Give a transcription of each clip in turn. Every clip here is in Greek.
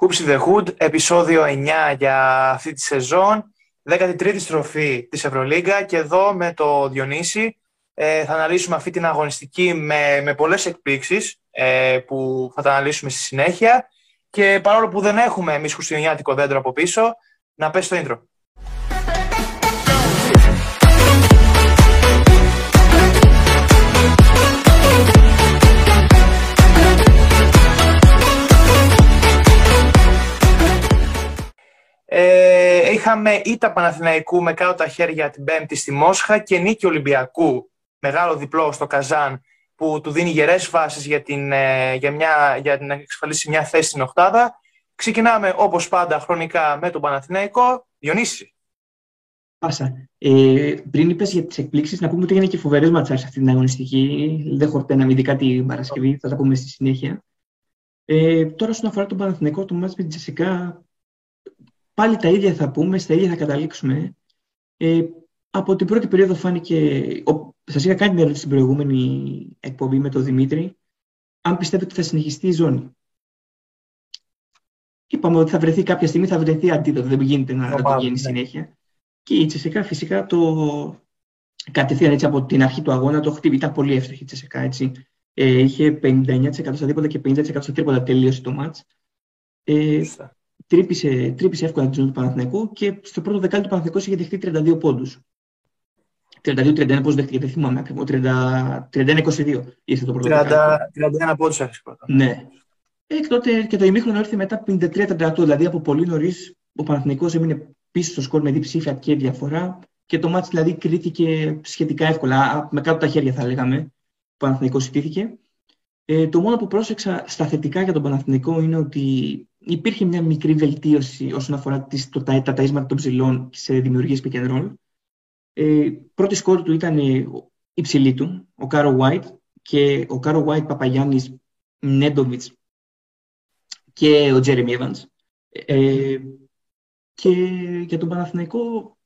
Hoops in the Hood, επεισόδιο 9 για αυτή τη σεζόν, 13η στροφή της Ευρωλίγκα και εδώ με το Διονύση ε, θα αναλύσουμε αυτή την αγωνιστική με, με πολλές εκπλήξεις ε, που θα τα αναλύσουμε στη συνέχεια και παρόλο που δεν έχουμε εμείς χριστουγεννιάτικο δέντρο από πίσω, να πέσει το intro. Ε, είχαμε ήττα Παναθηναϊκού με κάτω τα χέρια την Πέμπτη στη Μόσχα και νίκη Ολυμπιακού, μεγάλο διπλό στο Καζάν, που του δίνει γερές βάσεις για, την, ε, για, μια, για να εξασφαλίσει μια θέση στην οκτάδα. Ξεκινάμε όπως πάντα χρονικά με τον Παναθηναϊκό. Διονύση. Πάσα. Ε, πριν είπες για τις εκπλήξεις, να πούμε ότι έγινε και φοβερέ ματσάρε αυτή την αγωνιστική. Δεν χορτέναμε ειδικά την Παρασκευή, θα τα πούμε στη συνέχεια. Ε, τώρα, όσον αφορά τον Παναθηναϊκό, το μάτς με την Τζεσικά, Πάλι τα ίδια θα πούμε, στα ίδια θα καταλήξουμε. Ε, από την πρώτη περίοδο φάνηκε... Ο, σας είχα κάνει την ερώτηση στην προηγούμενη εκπομπή με τον Δημήτρη, αν πιστεύετε ότι θα συνεχιστεί η ζώνη. Είπαμε ότι θα βρεθεί κάποια στιγμή, θα βρεθεί αντίδοτο, δεν γίνεται να, το γίνει ναι. συνέχεια. Και η Τσεσεκά φυσικά το κατευθείαν έτσι από την αρχή του αγώνα το χτύπη. Ήταν πολύ εύστοχη η Τσεσεκά έτσι. Ε, είχε 59% στα δίποτα και 50% στα τρίποτα τελείωσε το μάτς. Ε, τρύπησε, τρύπησε εύκολα τη ζώνη του Παναθηναϊκού και στο πρώτο δεκάλεπτο του Παναθηναϊκός είχε δεχτεί 32 πόντους. 32-31 πώς δέχτηκε, δεν θυμάμαι ακριβώς, 31-22 ήρθε το πρώτο 30, 31 πόντους έχεις πρώτα. Ναι. Εκ τότε και το ημίχρονο ήρθε μετά 53-38, δηλαδή από πολύ νωρίς ο Παναθηναϊκός έμεινε πίσω στο σκορ με διψήφια και διαφορά και το μάτι δηλαδή κρίθηκε σχετικά εύκολα, με κάτω τα χέρια θα λέγαμε, ο Παναθηναϊκός ηττήθηκε. Ε, το μόνο που πρόσεξα στα θετικά για τον Παναθηναϊκό είναι ότι υπήρχε μια μικρή βελτίωση όσον αφορά τις, το, τα, τα ταΐσματα των ψηλών σε δημιουργίες pick and roll. Ε, πρώτοι σκόρερ του ήταν οι ψηλοί του, ο Άαρον White και ο Άαρον White, Παπαγιάννης, Νέντοβιτς και ο Τζέρεμι Evans. Ε, και για τον Παναθηναϊκό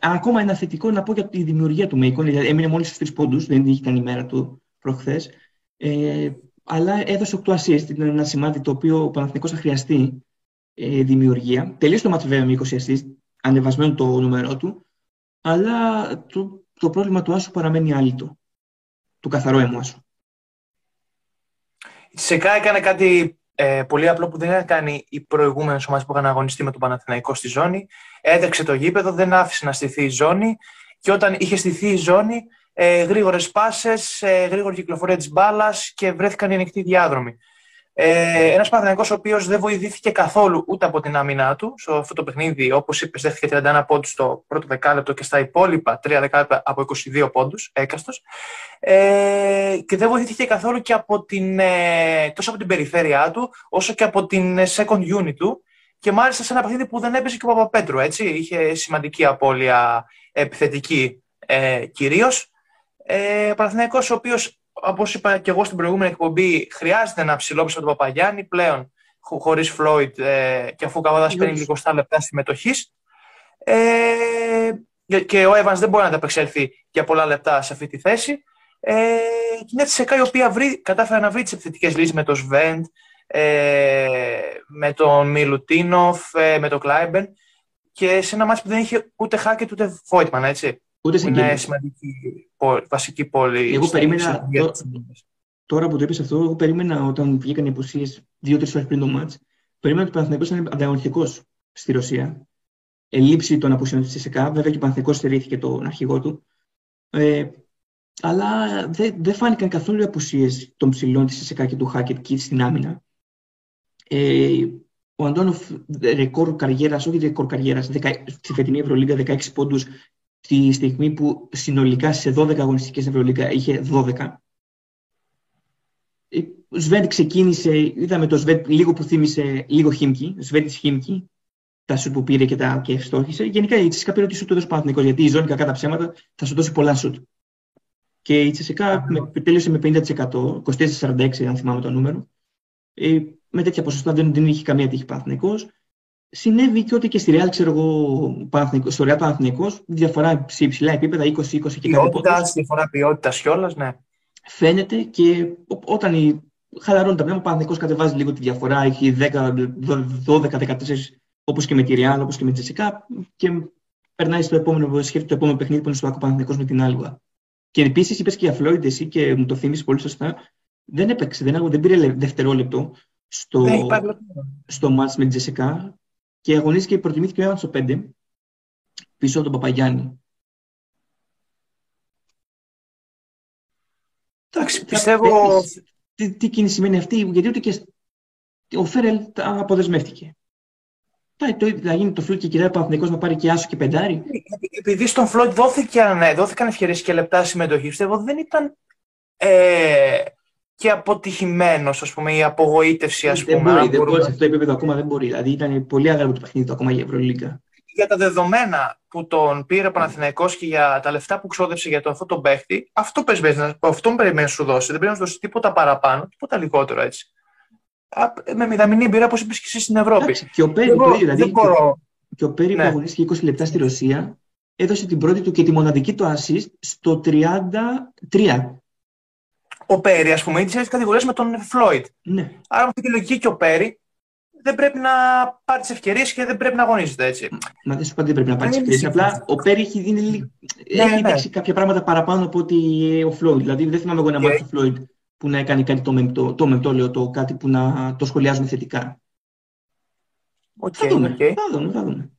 ακόμα ένα θετικό να πω για τη δημιουργία του Μέικον, έμεινε μόλις στους τρεις πόντους, δεν ήταν η μέρα του προχθές. Ε, αλλά έδωσε 8 assist. Ήταν ένα σημάδι το οποίο ο Παναθηναϊκός θα χρειαστεί ε, δημιουργία. Τελείωσε το μάτι βέβαια με 20 assist, ανεβασμένο το νούμερό του, αλλά το, το πρόβλημα του Άσου παραμένει άλυτο. Του καθαρό έμου Άσου. Η ΣΕΚΑ έκανε κάτι ε, πολύ απλό που δεν είχαν κάνει οι προηγούμενες ομάδες που είχαν αγωνιστεί με τον Παναθηναϊκό στη ζώνη. Έδεξε το γήπεδο, δεν άφησε να στηθεί η ζώνη και όταν είχε στηθεί η ζώνη ε, γρήγορες πάσες, ε, γρήγορη κυκλοφορία της μπάλας και βρέθηκαν οι ανοιχτοί διάδρομοι. Ε, Ένας Παναθηναϊκός ο οποίος δεν βοηθήθηκε καθόλου ούτε από την άμυνά του. Σε αυτό το παιχνίδι, όπως είπες, δέχτηκε 31 πόντους στο πρώτο δεκάλεπτο και στα υπόλοιπα 3 δεκάλεπτα από 22 πόντους, έκαστος. Ε, και δεν βοηθήθηκε καθόλου και από την, ε, τόσο από την περιφέρειά του, όσο και από την second unit του. Και μάλιστα σε ένα παιχνίδι που δεν έπαιζε και ο Παπαπέτρου, έτσι. Είχε σημαντική απώλεια επιθετική ε, κυρίως. Ε, ο Παναθηναϊκός ο οποίος, όπως είπα και εγώ στην προηγούμενη εκπομπή, χρειάζεται να ψηλόψει τον Παπαγιάννη πλέον χωρίς Φλόιτ ε, και αφού ο Καβαδάς παίρνει λιγοστά λεπτά συμμετοχή. Ε, και ο Evans δεν μπορεί να ανταπεξέλθει για πολλά λεπτά σε αυτή τη θέση. Ε, και μια Τσεκά η οποία βρει, κατάφερε να βρει τις επιθετικές λύσεις με τον Σβέντ, ε, με τον Μιλουτίνοφ, ε, με τον Κλάιμπερν και σε ένα μάτι που δεν είχε ούτε Χάκετ ούτε Βόιτμαν, έτσι. Ούτε σε Είναι σημαντική βασική πόλη. Εγώ περίμενα. Τώρα που το είπες αυτό, εγώ περίμενα όταν βγήκαν οι απουσίες δύο-τρεις ώρες πριν το μάτς, περίμενα ότι ο Παναθηναϊκός ήταν ανταγωνιστικός στη Ρωσία. Ελήψη των απουσιών της ΕΣΕΚΑ. Βέβαια και ο Παναθηναϊκός στερήθηκε τον αρχηγό του. Ε, αλλά δεν δε φάνηκαν καθόλου οι απουσίες των ψηλών της ΕΣΕΚΑ και του Χάκετ και στην άμυνα. Ε, ο Αντώνοφ ρεκόρ καριέρας, όχι ρεκόρ καριέρας, στη φετινή Ευρωλίγκα 16 πόντους, τη στιγμή που συνολικά σε 12 αγωνιστικές Ευρωλίγκα είχε 12. Ο Σβέντ ξεκίνησε, είδαμε το Σβέντ λίγο που θύμισε λίγο Χίμκι, Σβέντ της Χίμκι, τα σουτ που πήρε και τα και ευστόχησε. Γενικά η Τσεσικά πήρε ότι σουτ του έδωσε Παναθηνικός, γιατί η ζώνη κακά τα ψέματα θα σου δώσει πολλά σουτ. Και η Τσεσικά τέλειωσε με 50%, 24-46 αν θυμάμαι το νούμερο. Ε, με τέτοια ποσοστά δεν, δεν είχε καμία τύχη Παναθηνικός συνέβη και ότι και στη Real, ξέρω εγώ, στο Real Παναθηναϊκός, διαφορά σε υψηλά επίπεδα, 20-20 και κάτι Ποιότητας, διαφορά ποιότητας κιόλας, ναι. Φαίνεται και όταν η, χαλαρώνει τα πνεύμα. Ο Παναθηναϊκός κατεβάζει λίγο τη διαφορά. Έχει 12-14 όπως και με τη Real, όπως και με τη Τζεσικά. Και περνάει στο επόμενο, σκέφτεται το επόμενο παιχνίδι που είναι στο Άκο Παναθηναϊκός με την Άλγουα. Και επίσης είπες και για Φλόιντ εσύ και μου το θυμίσει πολύ σωστά. Δεν έπαιξε, δεν, δεν πήρε δευτερόλεπτο στο, ναι, στο μάτς με την Τζεσικά και αγωνίστηκε, προτιμήθηκε ο Εύαν στο 5 πίσω από τον Παπαγιάννη. Εντάξει, πιστεύω... Τι, τι κίνηση σημαίνει αυτή, γιατί ούτε και ο Φέρελ αποδεσμεύτηκε. Θα, το, θα γίνει το Φλόιτ και κυρία Παναθηναϊκός να πάρει και άσο και πεντάρι. Επειδή στον Φλόιτ δόθηκαν, ναι, δόθηκαν ευκαιρίες και λεπτά συμμετοχή, πιστεύω δεν ήταν ε, και αποτυχημένος, ας πούμε, η απογοήτευση, ας πούμε. Δεν μπορεί, δεν μπορεί σε αυτό το επίπεδο ακόμα δεν μπορεί. Δηλαδή ήταν πολύ αγάπη το παιχνίδι ακόμα για Ευρωλίγκα. Για τα δεδομένα που τον πήρε ο Παναθηναϊκός και για τα λεφτά που ξόδεψε για τον αυτό τον παίχτη, αυτό περιμένει, αυτόν περιμένει να σου δώσει. Δεν πρέπει να σου δώσει τίποτα παραπάνω, τίποτα λιγότερο έτσι. Με μηδαμινή εμπειρία, όπως είπες και εσύ στην Ευρώπη. Εντάξει, και ο Πέρι, Εγώ, δηλαδή, μπορώ... και ο Πέρι ναι. που αγωνίστηκε 20 λεπτά στη Ρωσία, έδωσε την πρώτη του και τη μοναδική του assist στο 33 ο Πέρι, ας πούμε, τι κατηγορίες με τον Φλόιτ. Ναι. Άρα, με αυτή τη λογική και ο Πέρι δεν πρέπει να πάρει τις ευκαιρίες και δεν πρέπει να αγωνίζεται έτσι. Μα δεν σου είπα δεν πρέπει να πάρει τις ευκαιρίες. Απλά ο Πέρι έχει, δίνει, ναι, έχει ναι. δείξει κάποια πράγματα παραπάνω από ότι ο Φλόιτ. Δηλαδή, δεν θυμάμαι εγώ να μάθω τον Φλόιτ που να έκανε κάτι το μεμπτό, το, μεμπτό, λέω, το κάτι που να το σχολιάζουμε θετικά. Okay, θα, δούμε, okay. θα δούμε, θα δούμε.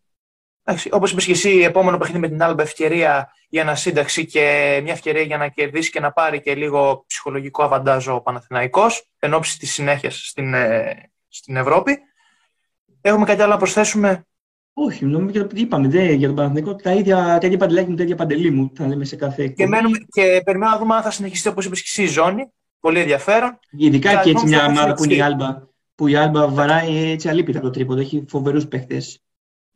Όπως είπες και εσύ, επόμενο παιχνίδι με την άλλη ευκαιρία για να σύνταξη και μια ευκαιρία για να κερδίσει και να πάρει και λίγο ψυχολογικό αβαντάζ ο Παναθηναϊκός εν ώψη της συνέχειας στην, ε, στην Ευρώπη. Έχουμε κάτι άλλο να προσθέσουμε; Όχι, νομίζω είπαμε δε, για τον Παναθηναϊκό τα ίδια, τα ίδια παντελάκια μου, τα ίδια παντελή μου, θα λέμε σε κάθε και, μένουμε, και περιμένουμε να δούμε αν θα συνεχιστεί όπως είπες και εσύ η ζώνη. Πολύ ενδιαφέρον. Ειδικά και έτσι μια ομάδα που είναι η Άλμπα, που η Άλμπα βαράει έτσι αλήπητα το τρίποδο, έχει φοβερούς παίχτες.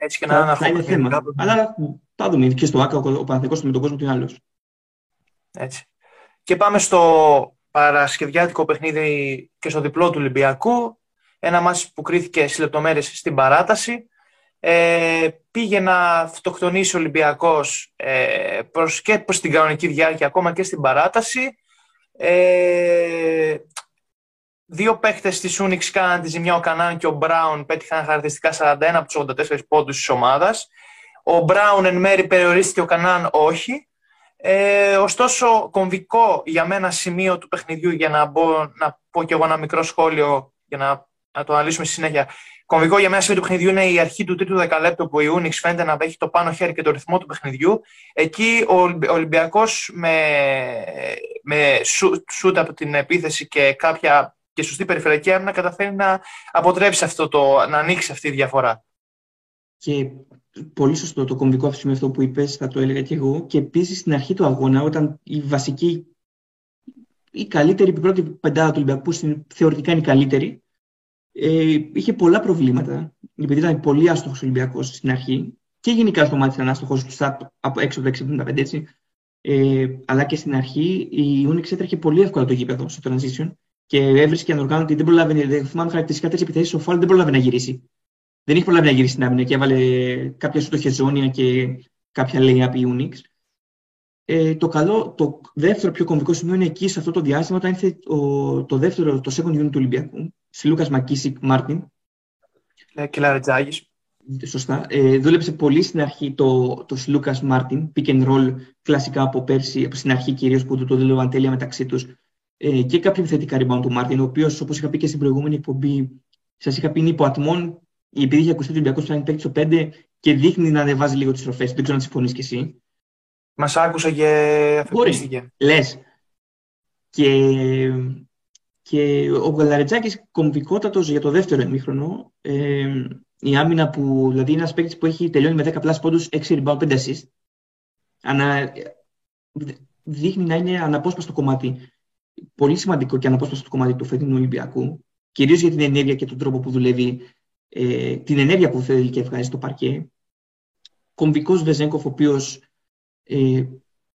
Έτσι και να είναι αυτό. θέμα. Αλλά θα δούμε και στο ΆΚΑ ο Παναθηναϊκός με τον κόσμο του είναι άλλος. Έτσι. Και πάμε στο παρασκευιάτικο παιχνίδι και στο διπλό του Ολυμπιακού. Ένα μάτς που κρίθηκε στις λεπτομέρειες στην παράταση. Ε, πήγε να αυτοκτονήσει ο Ολυμπιακός ε, προς, και προς την κανονική διάρκεια, ακόμα και στην παράταση. Ε, Δύο παίχτες της Unix κάναν τη ζημιά, ο Κανάν και ο Μπράουν πέτυχαν χαρακτηριστικά 41 από τους 84 πόντους της ομάδας. Ο Μπράουν εν μέρη περιορίστηκε, ο Κανάν όχι. Ε, ωστόσο, κομβικό για μένα σημείο του παιχνιδιού, για να, μπω, να πω και εγώ ένα μικρό σχόλιο για να, να το αναλύσουμε στη συνέχεια. Κομβικό για μένα σημείο του παιχνιδιού είναι η αρχή του τρίτου δεκαλέπτου που η Unix φαίνεται να έχει το πάνω χέρι και το ρυθμό του παιχνιδιού. Εκεί ο Ολυμπιακός με, με σούτ από την επίθεση και κάποια και σωστή περιφερειακή άμυνα καταφέρει να αποτρέψει αυτό το, να ανοίξει αυτή η διαφορά. Και πολύ σωστό το κομβικό σημείο αυτό που είπες, θα το έλεγα και εγώ. Και επίσης στην αρχή του αγώνα, όταν η βασική, η καλύτερη, η πρώτη πεντάδα του Ολυμπιακού, θεωρητικά είναι η καλύτερη, ε, είχε πολλά προβλήματα. Επειδή ήταν πολύ άστοχος ο Ολυμπιακός στην αρχή και γενικά στο μάτι ήταν άστοχος από έξω από το 675 έτσι. Ε, αλλά και στην αρχή η Unix έτρεχε πολύ εύκολα το γήπεδο στο transition και έβρισκε ανοργάνωτη, δεν προλάβαινε. Δεν θυμάμαι χαρακτηριστικά τέτοιες επιθέσεις. Ο Φάλ δεν προλάβαινε να γυρίσει. Δεν είχε προλάβει να γυρίσει στην άμυνα και έβαλε κάποια σούτοχε ζώνια και κάποια λέει από Unix. Ε, το, καλό, το δεύτερο πιο κομβικό σημείο είναι εκεί σε αυτό το διάστημα όταν ήρθε ο, το δεύτερο, το second unit του Ολυμπιακού, στη Λούκας Μακίσικ Μάρτιν. Ε, και Λαρετζάγη. Σωστά. Ε, δούλεψε πολύ στην αρχή το, το Σλούκα Μάρτιν, pick and roll κλασικά από πέρσι, από στην αρχή κυρίως που το δούλευαν τέλεια μεταξύ τους ε, και κάποια θετικά rebound του Μάρτιν, ο οποίος, όπως είχα πει και στην προηγούμενη εκπομπή, σας είχα πει είναι υποατμών, επειδή είχε ακουστεί ο Ολυμπιακός που παίκτης στο 5 και δείχνει να ανεβάζει λίγο τις τροφέ. Δεν ξέρω αν συμφωνείς κι εσύ. Μας άκουσα και αφιπίστηκε. Λες. Και, και ο Γαλαρετζάκης κομβικότατος για το δεύτερο εμίχρονο. Ε, η άμυνα που δηλαδή είναι ένας παίκτης που έχει τελειώνει με 10 πλάς πόντους, 6 rebound, 5 assist. Ανα, δείχνει να είναι αναπόσπαστο κομμάτι πολύ σημαντικό και αναπόσπαστο κομμάτι του φετινού Ολυμπιακού, κυρίως για την ενέργεια και τον τρόπο που δουλεύει, ε, την ενέργεια που θέλει και βγάζει στο παρκέ. Κομβικός Βεζέγκοφ, ο οποίος ε,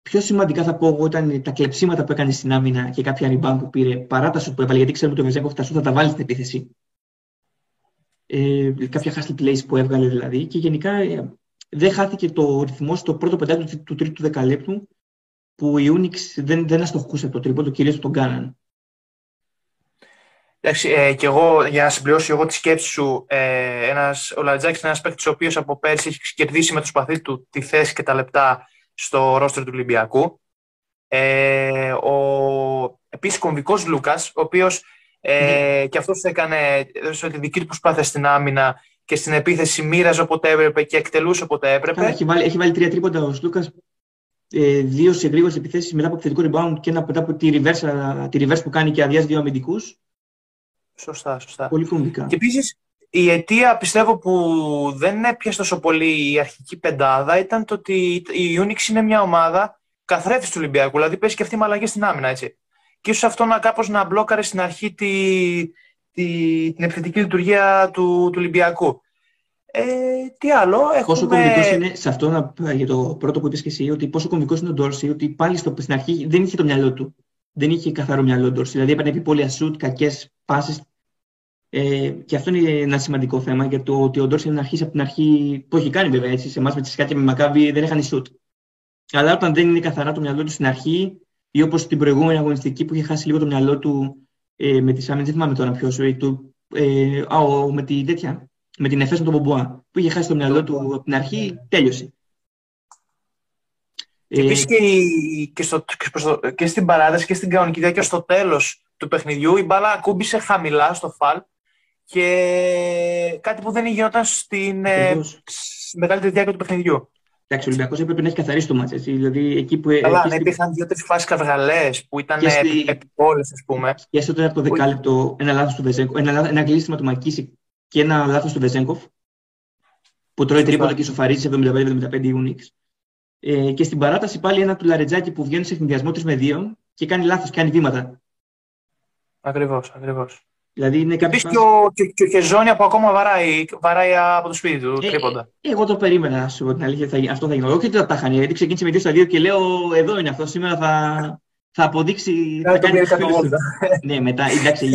πιο σημαντικά θα πω εγώ ήταν τα κλεψίματα που έκανε στην άμυνα και κάποια rebound που πήρε παρά τα σου που έβαλε, γιατί ξέρουμε ότι ο Βεζέγκοφ τα σου θα τα βάλει στην επίθεση. Ε, κάποια hustle plays που έβγαλε δηλαδή και γενικά ε, δεν χάθηκε το ρυθμό στο πρώτο πεντάλεπτο του, του τρίτου δεκαλέπτου που η Unix δεν, δεν αστοχούσε το τρίποντο, κυρίως τον κάναν. Εντάξει, ε, και εγώ, για να συμπληρώσω εγώ τη σκέψη σου, ε, ένας, ο Λατζάκη είναι ένας παίκτης ο οποίος από πέρσι έχει κερδίσει με το σπαθί του τη θέση και τα λεπτά στο ρόστερ του Ολυμπιακού. Ε, ο επίσης κομβικός Λούκας, ο οποίος ε, ναι. και αυτός έκανε έδωσε τη δική του προσπάθεια στην άμυνα και στην επίθεση μοίραζε όποτε έπρεπε και εκτελούσε όποτε έπρεπε. Έχει βάλει, έχει βάλει τρία τρίποντα ο Λούκας. Ε, δύο σε γρήγορες επιθέσεις μετά από επιθετικό rebound και ένα μετά από τη reverse, τη reverse που κάνει και αδειάζει δύο αμυντικούς. Σωστά, σωστά. Πολύ κομβικά. Και επίσης η αιτία πιστεύω που δεν έπιασε τόσο πολύ η αρχική πεντάδα ήταν το ότι η Unix είναι μια ομάδα καθρέφτης του Ολυμπιακού. Δηλαδή παίζει και αυτή με αλλαγή στην άμυνα, έτσι. Και ίσως αυτό να κάπως να μπλόκαρε στην αρχή τη, τη, την επιθετική λειτουργία του, του Ολυμπιακού. Ε, τι άλλο, έχουμε... Πόσο κομβικός είναι, σε αυτό να, για το πρώτο που είπες και εσύ, ότι πόσο κομβικός είναι ο Ντόρση, ότι πάλι στο, στην αρχή δεν είχε το μυαλό του. Δεν είχε καθαρό μυαλό ο Ντόρση. Δηλαδή έπαιρνε επιπόλαια σουτ, κακές πάσει ε, και αυτό είναι ένα σημαντικό θέμα για το ότι ο Ντόρση να αρχίσει από την αρχή, που έχει κάνει βέβαια έτσι, σε εμάς με τη Σκάτια με Μακάβη δεν είχαν σουτ. Αλλά όταν δεν είναι καθαρά το μυαλό του στην αρχή, ή όπως την προηγούμενη αγωνιστική που είχε χάσει λίγο το μυαλό του ε, με τι άμυνε, δεν θυμάμαι τώρα ποιος, ε, ε, με, τη, τέτοια, με την Εφέ με τον Μπομπουά, που είχε χάσει το μυαλό του από την αρχή, τέλειωσε. Και επίσης και, και, στο, και, στην παράδοση και στην κανονική διάρκεια στο τέλος του παιχνιδιού η μπάλα ακούμπησε χαμηλά στο φαλ και κάτι που δεν γινόταν στην ε, μεγαλύτερη διάρκεια του παιχνιδιού. Εντάξει, ο Ολυμπιακός έπρεπε να έχει καθαρίσει το μάτσα. Δηλαδή, εκεί που, Καλά, ναι, υπήρχαν δύο-τρεις φάσεις καυγαλές που ήταν στη... επιπόλε, α πούμε. Και στο τέταρτο δεκάλεπτο, ένα λάθος του Βεζέγκοφ, ένα, ένα κλείσιμο του Μακίση και ένα λάθος του Βεζέγκοφ. Που τρώει τρίποντα και σοφαρίζει 75-75 Ιούνιξ. Ε, και στην παράταση πάλι ένα του Λαρετζάκη που βγαίνει σε συνδυασμό 3 με 2 και κάνει λάθος, κάνει βήματα. Ακριβώς, ακριβώς. Δηλαδή είναι και, και, ο, και, και ο Χεζόνια που ακόμα βαράει, βαράει από το σπίτι του, ε, τρίποντα. Ε, εγώ το περίμενα, να σου πω την αλήθεια, θα, αυτό θα γίνει. Όχι ότι τα χάνει, γιατί ξεκίνησε με 2 στα 2 και λέω εδώ είναι αυτό, σήμερα θα, θα αποδείξει... Θα, κάνει ναι, μετά, εντάξει,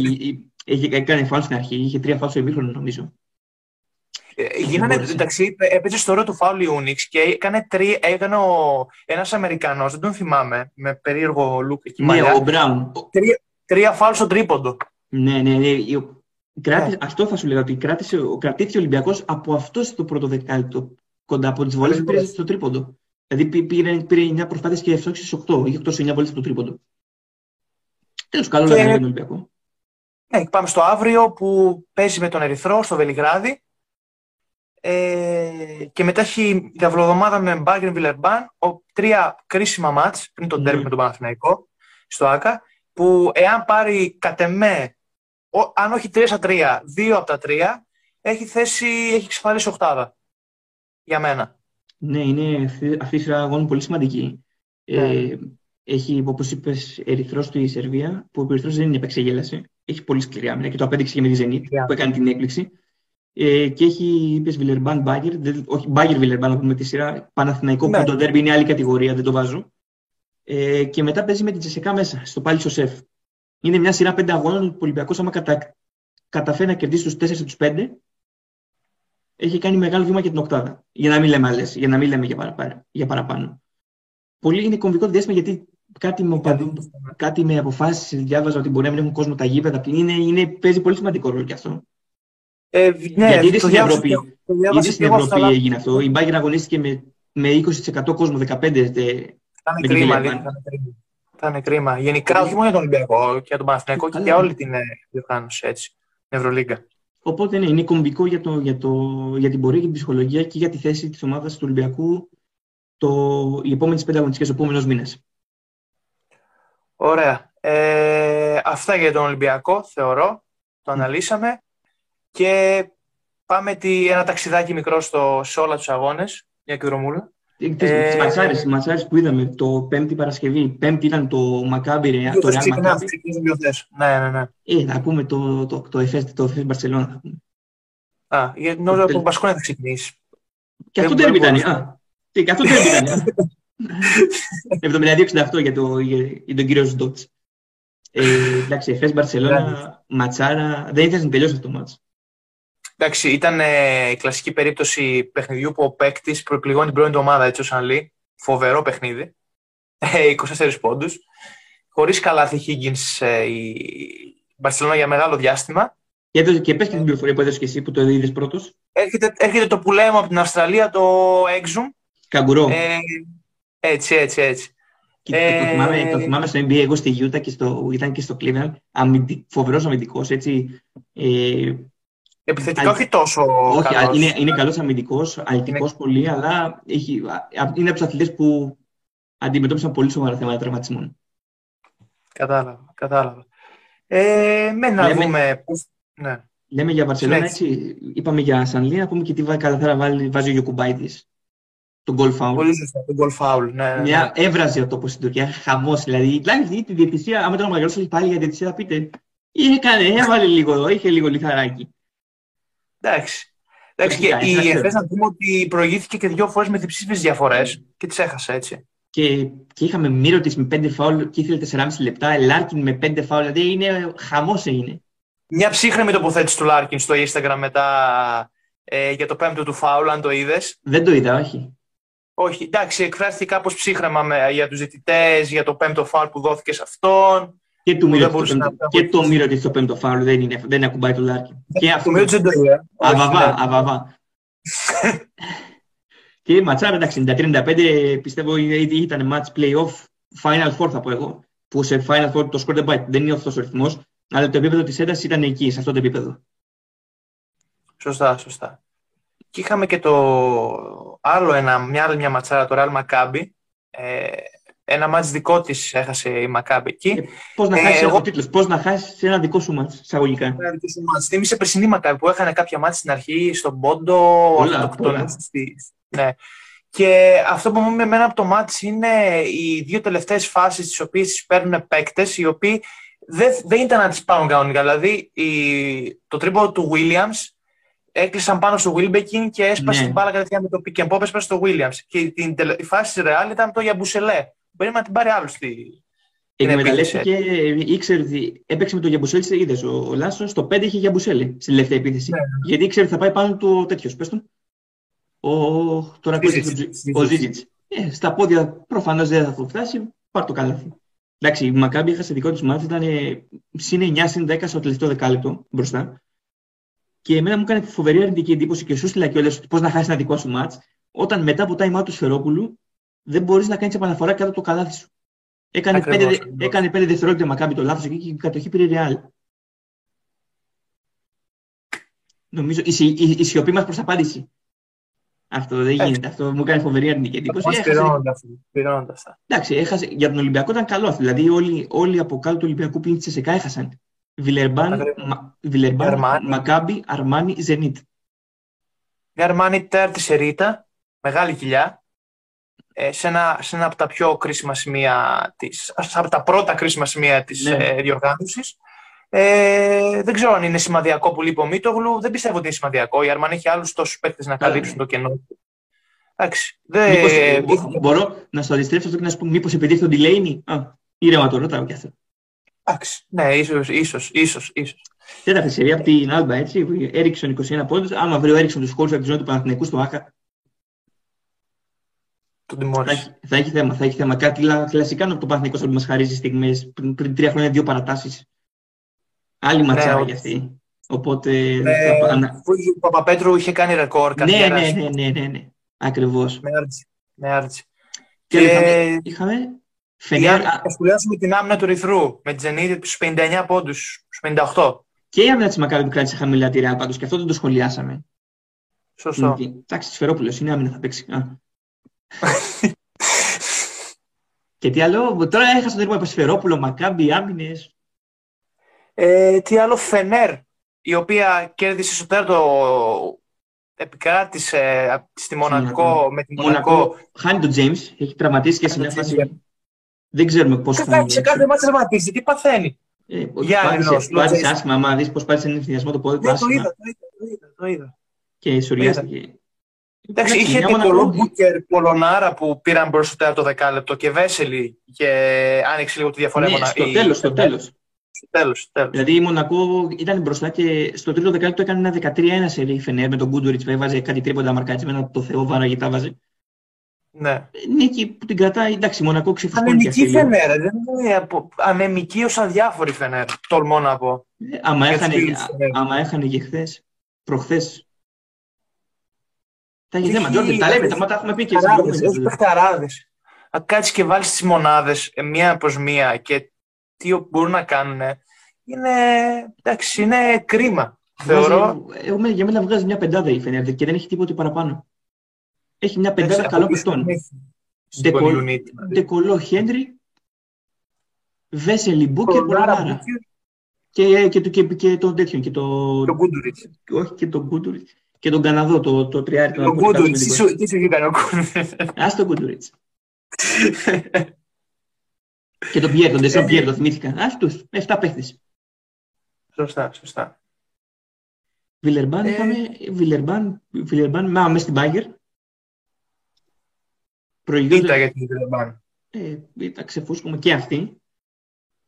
έχει κάνει φάουλ στην αρχή, είχε τρία φάουλ στο ημίχρονο νομίζω. Ε, γίνανε, εντάξει, έπαιζε στο ρόλο του φάουλ Ιούνιξ και έκανε, τρί, έκανε ο, ένας Αμερικανός, δεν τον θυμάμαι, με περίεργο look εκεί Ναι, ο Μπράουν. Τρία, τρία φάουλ στο τρίποντο. Ναι, ναι, ναι. Κράτησε, ναι. Αυτό θα σου λέγα ότι κράτησε, κρατήθηκε ο Ολυμπιακός από αυτό στο πρώτο δεκάλεπτο. Κοντά από τις βολές που πήρε στο τρίποντο. Δηλαδή πήρε, πήρε 9 προσπάθειες και εύστοχε 8. Είχε 8 σε 9 βολές στο τρίποντο. Τέλος, καλό και... τον Ολυμπιακό. Ναι, πάμε στο αύριο που παίζει με τον Ερυθρό στο Βελιγράδι. Ε, και μετά έχει διαβολοδομάδα με Μπάγκριν Βιλερμπάν, τρία κρίσιμα μάτς πριν τον τέρμι ναι. με τον Παναθηναϊκό στο ΆΚΑ, που εάν πάρει κατ' εμέ, αν όχι 3 στα 3, 2 από τα 3, έχει θέση, έχει εξασφαλίσει οχτάδα. Για μένα. Ναι, είναι αυτή η σειρά αγώνων πολύ σημαντική. Ε, ναι. έχει, όπως είπες, ερυθρός του η Σερβία, που ο ερυθρός δεν είναι επεξεγέλαση. Έχει πολύ σκληρή άμυνα και το απέδειξε και με τη Zenit yeah. που έκανε την έκπληξη. Ε, και έχει, είπες, Βιλερμπάν Μπάγκερ, όχι Μπάγκερ Βιλερμπάν, να πούμε τη σειρά. Παναθηναϊκό ναι. που το δέρμπι είναι άλλη κατηγορία, δεν το βάζω. Ε, και μετά παίζει με την Τζεσεκά μέσα, στο πάλι Σεφ. Είναι μια σειρά πέντε αγώνων που ο Ολυμπιακός, άμα κατα... καταφέρει να κερδίσει τους 4 τους 5, έχει κάνει μεγάλο βήμα για την οκτάδα. Για να μην λέμε άλλες, για να μην λέμε για, παραπάνω. Για παραπάνω. Πολύ είναι κομβικό διάστημα γιατί κάτι με, κάτι με αποφάσεις διάβαζα ότι μπορεί να μην έχουν κόσμο τα γήπεδα. Είναι, είναι, παίζει πολύ σημαντικό ρόλο κι αυτό. Ε, ναι, γιατί ήδη στην Ευρώπη, ήδη στην Ευρώπη έγινε αυτό. Η Μπάγκερ αγωνίστηκε με, με 20% κόσμο, 15% θα είναι κρίμα, Θα είναι κρίμα. Γενικά, όχι μόνο για τον Ολυμπιακό, και για τον Παναθηναϊκό και για όλη την ε, διοργάνωση έτσι, την Ευρωλίγκα. Οπότε ναι, είναι κομβικό για, το, για, το, για την πορεία και την ψυχολογία και για τη θέση της ομάδας του Ολυμπιακού το, οι επόμενες πέντε αγωνιστικές, επόμενου μήνε. Ωραία. Ε, αυτά για τον Ολυμπιακό, θεωρώ. Το αναλύσαμε. Και πάμε τη, ένα ταξιδάκι μικρό στο, σε όλα τους αγώνες. Μια εκδρομούλα. Ε, τις ματσάρες, ματσάρες που είδαμε το πέμπτη Παρασκευή. Πέμπτη ήταν το Μακάμπι, το Real Μακάμπι. Ναι, ναι, ναι. Ε, να πούμε το, το, το, Εφές, το Εφές Μπαρσελόνα. Α, γιατί νόμιζα από τον Πασκόνια θα ξεκινήσει. Και αυτό δεν ήταν. Α, και αυτό δεν ήταν. 72-68 για, το, για, για τον κύριο Σντότς. Ε, εντάξει, Εφές Μπαρσελόνα, ματσάρα, δεν ήθελες να τελειώσει αυτό το μάτσο. Εντάξει, ήταν ε, η κλασική περίπτωση παιχνιδιού που ο παίκτης προπληγώνει την πρώην ομάδα έτσι ω λέει. Φοβερό παιχνίδι. Ε, 24 πόντους. Χωρίς καλάθι Higgins ε, η, Μπαρσελόνα για μεγάλο διάστημα. Και, έδωσε, και πες και την πληροφορία που έδωσε και εσύ που το είδες πρώτος. Έρχεται, έρχεται το που λέμε από την Αυστραλία, το Exum. Καγκουρό. Ε, έτσι, έτσι, έτσι. Και ε... το, θυμάμαι, το θυμάμαι στο NBA, εγώ στη Utah και στο, ήταν και στο Cleveland, αμυντι, φοβερός αμυντικός, έτσι. Ε, Επιθετικά όχι τόσο όχι, καλός. είναι, είναι καλός αμυντικός, αλτικός είναι... πολύ, αλλά έχει, είναι από τους αθλητές που αντιμετώπισαν πολύ σοβαρά θέματα τραυματισμών. Κατάλαβα, κατάλαβα. Ε, με να Λέμε- δούμε πώς... Ναι. Λέμε για Βαρσελόνα, Έτσι. έτσι, είπαμε για Σανλή, να πούμε και τι βα- καταφέρα βάλει, βάζει ο Γιωκουμπάιτης. Τον goal foul. Πολύ σωστά, το goal foul. Ναι, ναι, Μια ναι. έβραζε ο τόπος στην Τουρκία, χαμός. Δηλαδή, δηλαδή αυτή τη διαιτησία, άμα τον μεγαλώσει πάλι για διαιτησία, θα πείτε. Είχε κάνει, έβαλε λίγο εδώ, είχε λίγο λιθαράκι. Εντάξει. Εντάξει, Κοίτα, και η εντάξει. ΕΦΕΣ να πούμε ότι προηγήθηκε και δύο φορές με διψήφιες διαφορές και τις έχασε έτσι. Και, και είχαμε μύρο της με πέντε φάουλ και ήθελε 4,5 λεπτά. Ελάρκιν με πέντε φάουλ. Δηλαδή είναι χαμός είναι. Μια ψύχρεμη τοποθέτηση του Λάρκιν στο Instagram μετά ε, για το πέμπτο του φάουλ, αν το είδες. Δεν το είδα, όχι. Όχι, εντάξει, εκφράστηκε κάπως ψύχρεμα με, για τους διαιτητές, για το πέμπτο φάουλ που δόθηκε σε αυτόν. Και, του δεν μύρο μπορούσε της, να- το, και το μύρο της στο πέμπτο φάουλ δεν, είναι, δεν ακουμπάει το Λάρκιν. Και Το αυτό. μύρο της δεν το είδε. Αβαβά, Όχι, ναι. αβαβά. και η ματσάρα, εντάξει, 90-35 πιστεύω ήταν- ήταν match play-off, final four θα πω εγώ. Που σε final four το score δεν πάει, δεν είναι αυτός ο ρυθμός, αλλά το επίπεδο της έντασης ήταν εκεί, σε αυτό το επίπεδο. Σωστά, σωστά. Και είχαμε και το άλλο ένα, μια άλλη μια ματσάρα, το Real Maccabi. Ε, ένα μάτς δικό της έχασε η Maccabi εκεί. Πώς να Ε, χάσεις εγώ- ο τίτλο, πώς να χάσεις ένα δικό σου μάτς, εισαγωγικά. Ένα δικό σου μάτς. Θύμισε περσινή Maccabi που έχανε κάποια μάτς στην αρχή, στον Πόντο, Πολλά, αυτοκτονούς πολλά. στη- Ναι. Και αυτό που μου είπε εμένα από το μάτς είναι οι δύο τελευταίες φάσεις τις οποίες τις παίρνουν παίκτες οι οποίοι δεν, δεν ήταν να τις πάρουν κανονικά. Δηλαδή η, το τρίπο του Williams έκλεισαν πάνω στο Wilbekin και έσπασε Ναι. την μπάλα κατευθείαν με το pick and pop, έσπασε στο Williams. Και την, τελε- η φάση της Real ήταν το Γιαμπουσελέ. Περίμενα να την πάρει άλλος στη... την Εκμεταλλεύτηκε, ήξερε ότι έπαιξε με τον Γιαμπουσέλη, είδες. Ο, ο Λάσο στο 5 είχε Γιαμπουσέλη στη τελευταία επίθεση. Ναι, ναι. Γιατί ήξερε ότι θα πάει πάνω του ο τέτοιος. Πες τον. Ο, τώρα Ζίζιτς, ακούγεται το- Ζίζιτς. ο Ζίζιτ. Ε, στα πόδια προφανώς δεν θα το φτάσει. Πάρ το καλάθι. Εντάξει, η Μακάμπη έχασε δικό της μάτι, ήταν ε, συν 9, συν 10 στο τελευταίο δεκάλεπτο μπροστά. Και εμένα μου έκανε φοβερή αρνητική εντύπωση και σου στείλα κιόλας πώς να χάσεις ένα δικό σου μάτ, όταν μετά από time out του Σφερόπουλου δεν μπορείς να κάνεις επαναφορά κάτω από το καλάθι σου. Έκανε, Ακριβώς, πέντε, ακριβώς. έκανε πέντε δευτερόλεπτα η Μακάμπη το λάθος εκεί και η κατοχή πήρε ρεάλ. Νομίζω η, σι- η, η σιωπή μας προς απάντηση. Αυτό δεν Εντάξει. γίνεται. Αυτό μου έκανε φοβερή αρνητική εντύπωση. Μας Έχασε, πληρώνονται αυτά, πληρώνονται αυτά. εντάξει, έχασε, για τον Ολυμπιακό ήταν καλό. αυτό. Δηλαδή όλοι, όλοι από κάτω του Ολυμπιακού πλήν τη ΕΣΕΚΑ έχασαν. Βιλερμπάν, Ακριβώς. Μα- Βιλερμπάν Αρμάνι. Μακάμπι, Αρμάνι, Ζενίτ. Μια Αρμάνι τέρτη σερίτα, μεγάλη κοιλιά, ε, σε, ένα, σε ένα από τα πιο κρίσιμα σημεία της, από τα πρώτα κρίσιμα σημεία της Ναι. ε, διοργάνωσης. Ε, δεν ξέρω αν είναι σημαδιακό που λείπει ο Μίτογλου. Δεν πιστεύω ότι είναι σημαδιακό. Η Αρμάνι έχει άλλους τόσους παίκτες να Καλά, καλύψουν ναι. το κενό. Εντάξει. Δεν, Μήπως, ε, είχε- μπορώ να στο αντιστρέψω αυτό και να σου πω, μήπως επειδή έχει τον Delaney. Α, ήρεμα το ρωτάω κι αυτό. Εντάξει. Ναι, ίσως, ίσως, ίσως, ίσως. Τέταρτη σερία από την Άλμπα, έτσι. Έριξον 21 πόντους. Άμα βρει ο Έριξον τους χώρους από τη ζώνη του Παναθηναϊκού στο Άκα, Τον θα τιμώρησε. έχει, θα έχει θέμα. Θα έχει θέμα. Κάτι λα- κλασικά από το Παναθηναϊκός που μας χαρίζει στιγμές. Πριν, πριν τρία χρόνια δύο παρατάσεις. Άλλη ματσάρα Ναι, για όντως. αυτή. Οπότε. Ε, θα- ανα- Ο Παπαπέτρου είχε κάνει ρεκόρ ναι, καριέρας. ναι, ναι, ναι, ναι, ναι. Ακριβώς. Με άρτηση. Με άρτηση. Και Και είχαμε, είχαμε Φενέρ, Για α, να σχολιάσουμε την άμυνα του Ρυθρού με τη Τζενίδη στους 59 πόντους, στους 58. και η άμυνα της Μακάβη που κράτησε χαμηλά τη Real πάντως και αυτό δεν το σχολιάσαμε. Σωστό. Γιατί, Εντάξει, Σφερόπουλος είναι άμυνα θα παίξει. Α. και τι άλλο, τώρα έχασα το τρίπο από Σφερόπουλο, Μακάμπι, άμυνες. Ε, τι άλλο, Φενέρ, η οποία κέρδισε στο τέταρτο, επικράτησε στη Μονακό, Μονακό. με τη Μονακό. Μονακό χάνει τον James, έχει τραυματίσει και σε μια Κάνει τον φάση. Δεν ξέρουμε πώς θα Κάθε, σε κάθε μάτσα τραυματίζει, τι παθαίνει. Ε, Για πάτησε, ενός, πάτησε Λοτζέης. άσχημα, άμα δεις πώς πάτησε έναν ευθυνιασμό το πόδι του Ναι, το άσχημα είδα, το είδα, το είδα, το είδα. και σουριάστηκε. Εντάξει, είχε μια την Μονακό- Κολό Μπούκερ, Πολωνάρα που πήραν μπροστά στο τέταρτο δεκάλεπτο και Βέσελη και άνοιξε λίγο τη διαφορά. η Ναι, Μονα- στο η- τέλος, στο τέλος. Στο τέλος, στο τέλος. Δηλαδή η Μονακό ήταν μπροστά και στο τρίτο δεκάλεπτο έκανε ένα 13-1 σε η Φενέρ με τον Γκούντουριτς που έβαζε κάτι τρίποτα μαρκατσιμένα το Θεό βάραγε τα βάζε. Ναι. Νίκη που την κρατάει, εντάξει, η Μονακό ξεφουσκώνει και Ανεμική αυτή λίγο. Φενέρ, δεν είναι απο- ανεμική ως αδιάφορη Φενέρ, τολμώ να πω. Ε, άμα, έχανε, άμα έχανε και χθες, προχθές. Θα έχει θέμα. Τζόρντι, τα λέμε, τα έχουμε πει και Έχει παιχταράδε. Αν κάτσεις και βάλεις τις μονάδες μία προς μία και τι μπορούν να κάνουν, είναι, εντάξει, είναι κρίμα. Θεωρώ. Εγώ, για μένα βγάζει μια πεντάδα η Φενέρ και δεν έχει τίποτα παραπάνω. Έχει μια πεντάδα καλών πιστών. Ντεκολό Χέντρι, Βέσελι Μπούκερ, Πολωνάρα. Και, και, και, και τον τέτοιον. Και το, το Γκούντουριτ. Όχι και τον Γκούντουριτ. Και τον Καναδό, το, το τριάρι. Το Γκούντουριτ. Τι σου έκανε ο Γκούντουριτ. Α το Γκούντουριτ. και τον Πιέρ, τον Τεσόν Πιέρ, το θυμήθηκα. Α τους. Εφτά παίχτες. Σωστά, σωστά. Βιλερμπάν ε... είχαμε. Βιλερμπάν, Βιλερμπάν μέσα στην Μπάγκερ. Ήταν για την Βιλερμπάν. Ε, τα ξεφούσκουμε και αυτή.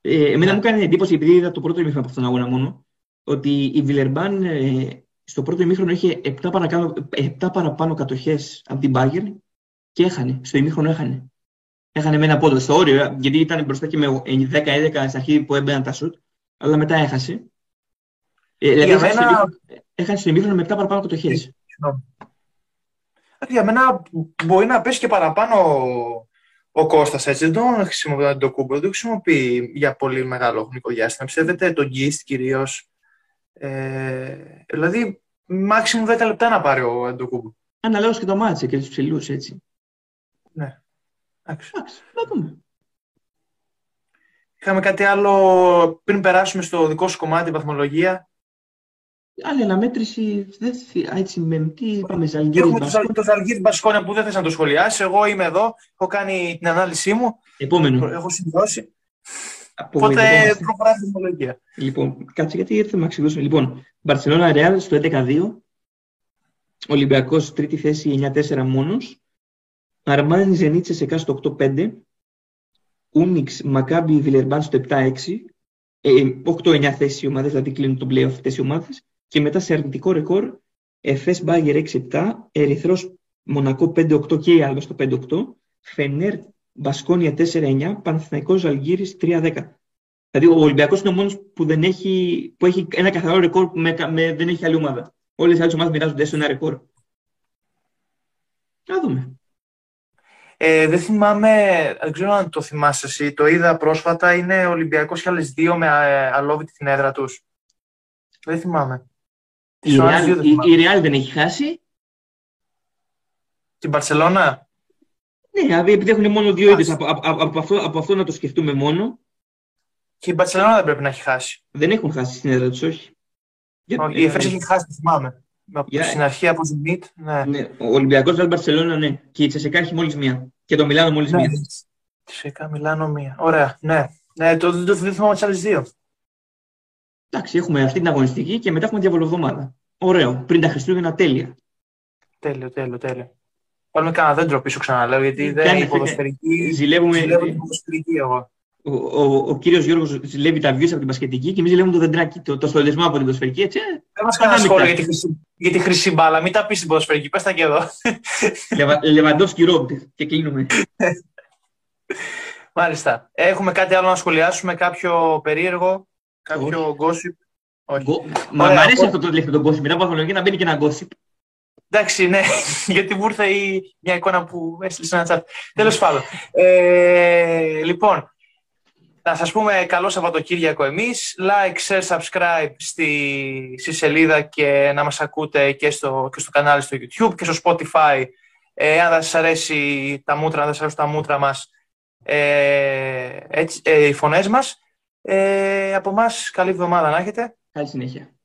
Ε, εμένα μου έκανε εντύπωση, επειδή είδα το πρώτο ημίχρονο από αυτόν τον αγώνα μόνο, ότι η Βιλερμπάν ε, στο πρώτο ημίχρονο είχε 7 παραπάνω, 7 παραπάνω κατοχές από την Bayern και έχανε. Στο ημίχρονο έχανε. Έχανε με ένα πόδο στο όριο, γιατί ήταν μπροστά και με 10-11 στην αρχή που έμπαιναν τα σουτ, αλλά μετά έχασε. Ε, δηλαδή για μένα... έχανε στο ημίχρονο με 7 παραπάνω κατοχές. Για μένα μπορεί να πέσει και παραπάνω ο Κώστας έτσι δεν τον χρησιμοποιεί τον κούμπο, δεν το χρησιμοποιεί για πολύ μεγάλο χρονικό διάστημα. Πιστεύετε τον Γκίστ κυρίως. Ε, δηλαδή, μάξιμου 10 λεπτά να πάρει ο Αντοκούμπο. Αναλόγως και το μάτσε και τους ψηλούς, έτσι. Ναι. Εντάξει. να δούμε. Είχαμε κάτι άλλο πριν περάσουμε στο δικό σου κομμάτι, βαθμολογία. Άλλη αναμέτρηση, έτσι με τι είπαμε, Ζαλγκύρι. Έχουμε το Ζαλγκύρι Μπασκόνια που δεν θες να το σχολιάσει. Εγώ είμαι εδώ, έχω κάνει την ανάλυση μου. Επόμενο. Έχω συμπληρώσει. Οπότε προχωράμε την ομολογία. Λοιπόν, κάτσε γιατί ήρθε να ξεδώσουμε. Λοιπόν, Μπαρσελόνα Ρεάλ στο 11-2. Ολυμπιακός τρίτη θέση 9-4 μόνος. Αρμάνι Ζενίτσε σε στο 8-5. Ούνιξ Μακάμπι Βιλερμπάν στο 7-6. 8-9 ε, θέση οι ομάδες, δηλαδή κλείνουν τον playoff αυτές οι ομάδες και μετά σε αρνητικό ρεκόρ Εφές Μπάγκερ 6-7, Ερυθρός Μονακό 5-8 και η Άλβα στο 5-8, Φενέρ Μπασκόνια 4-9, Παναθηναϊκός Αλγύρης 3-10. Δηλαδή ο Ολυμπιακός είναι ο μόνος που, δεν έχει, που έχει ένα καθαρό ρεκόρ που με, με, δεν έχει άλλη ομάδα. Όλες οι άλλες ομάδες μοιράζονται σε ένα ρεκόρ. Να δούμε. Ε, δεν θυμάμαι, δεν ξέρω αν το θυμάσαι εσύ, το είδα πρόσφατα, είναι Ολυμπιακός και άλλες δύο με ε, αλόβητη την έδρα τους. Δεν θυμάμαι. Η Real, η, η δεν έχει χάσει. Την Παρσελώνα. Ναι, δηλαδή επειδή έχουν μόνο δύο είδες από, από, από, αυτό, από αυτό να το σκεφτούμε μόνο. Και η Μπαρσελόνα δεν πρέπει να έχει χάσει. Δεν έχουν χάσει στην έδρα τους, όχι. όχι η ΕΦΕΣ έχει χάσει, θυμάμαι. Yeah. Στην αρχή από Ζημίτ. Ναι. ναι. Ο Ολυμπιακός δεν Μπαρσελόνα, ναι. Και η Τσεσεκά έχει μόλις μία. Και το Μιλάνο μόλις ναι. μία. Τσεσεκά, Μιλάνο μία. Ωραία. Ναι. ναι το, το, το, το, θυμάμαι τις άλλες δύο. Εντάξει, έχουμε αυτή την αγωνιστική και μετά έχουμε διαβολοβδομάδα. Ωραίο. Πριν τα Χριστούγεννα, τέλεια. Τέλειο, τέλειο, τέλειο. Πάρουμε κανένα δέντρο πίσω, ξαναλέω, γιατί δεν είναι ποδοσφαιρική. Ζηλεύουμε. Ζηλεύω την ποδοσφαιρική εγώ. Ο, ο, ο κύριος Γιώργος ζηλεύει τα views από την πασχετική και εμείς ζηλεύουμε το δεντράκι, το, το στολισμό από την ποδοσφαιρική. Έτσι, δεν μας κάνει σχόλιο για τη, χρυσή, για τη χρυσή μπάλα. Μην τα πεις στην ποδοσφαιρική, πες τα και εδώ. Λεβαντόφσκι Ρόμπτ και κλείνουμε. Μάλιστα. Έχουμε κάτι άλλο να σχολιάσουμε, κάποιο περίεργο; Κάποιο gossip. Όχι. Μα μ' αρέσει αυτό το τελευταίο το gossip. Μετά από βαθμολογία να μπαίνει και ένα gossip. Εντάξει, ναι, γιατί μου ήρθε η... μια εικόνα που έστειλε ένα chat. Τέλος πάντων. Ε, λοιπόν, να σας πούμε καλό Σαββατοκύριακο εμείς. Like, share, subscribe στη, στη σελίδα και να μας ακούτε και στο, και στο κανάλι στο YouTube και στο Spotify. Ε, αν δεν σας αρέσει τα μούτρα, αν δεν σας αρέσουν τα μούτρα μας, ε, έτσι, ε, οι φωνές μας. Ε, από εμάς, καλή εβδομάδα να έχετε. Καλή συνέχεια.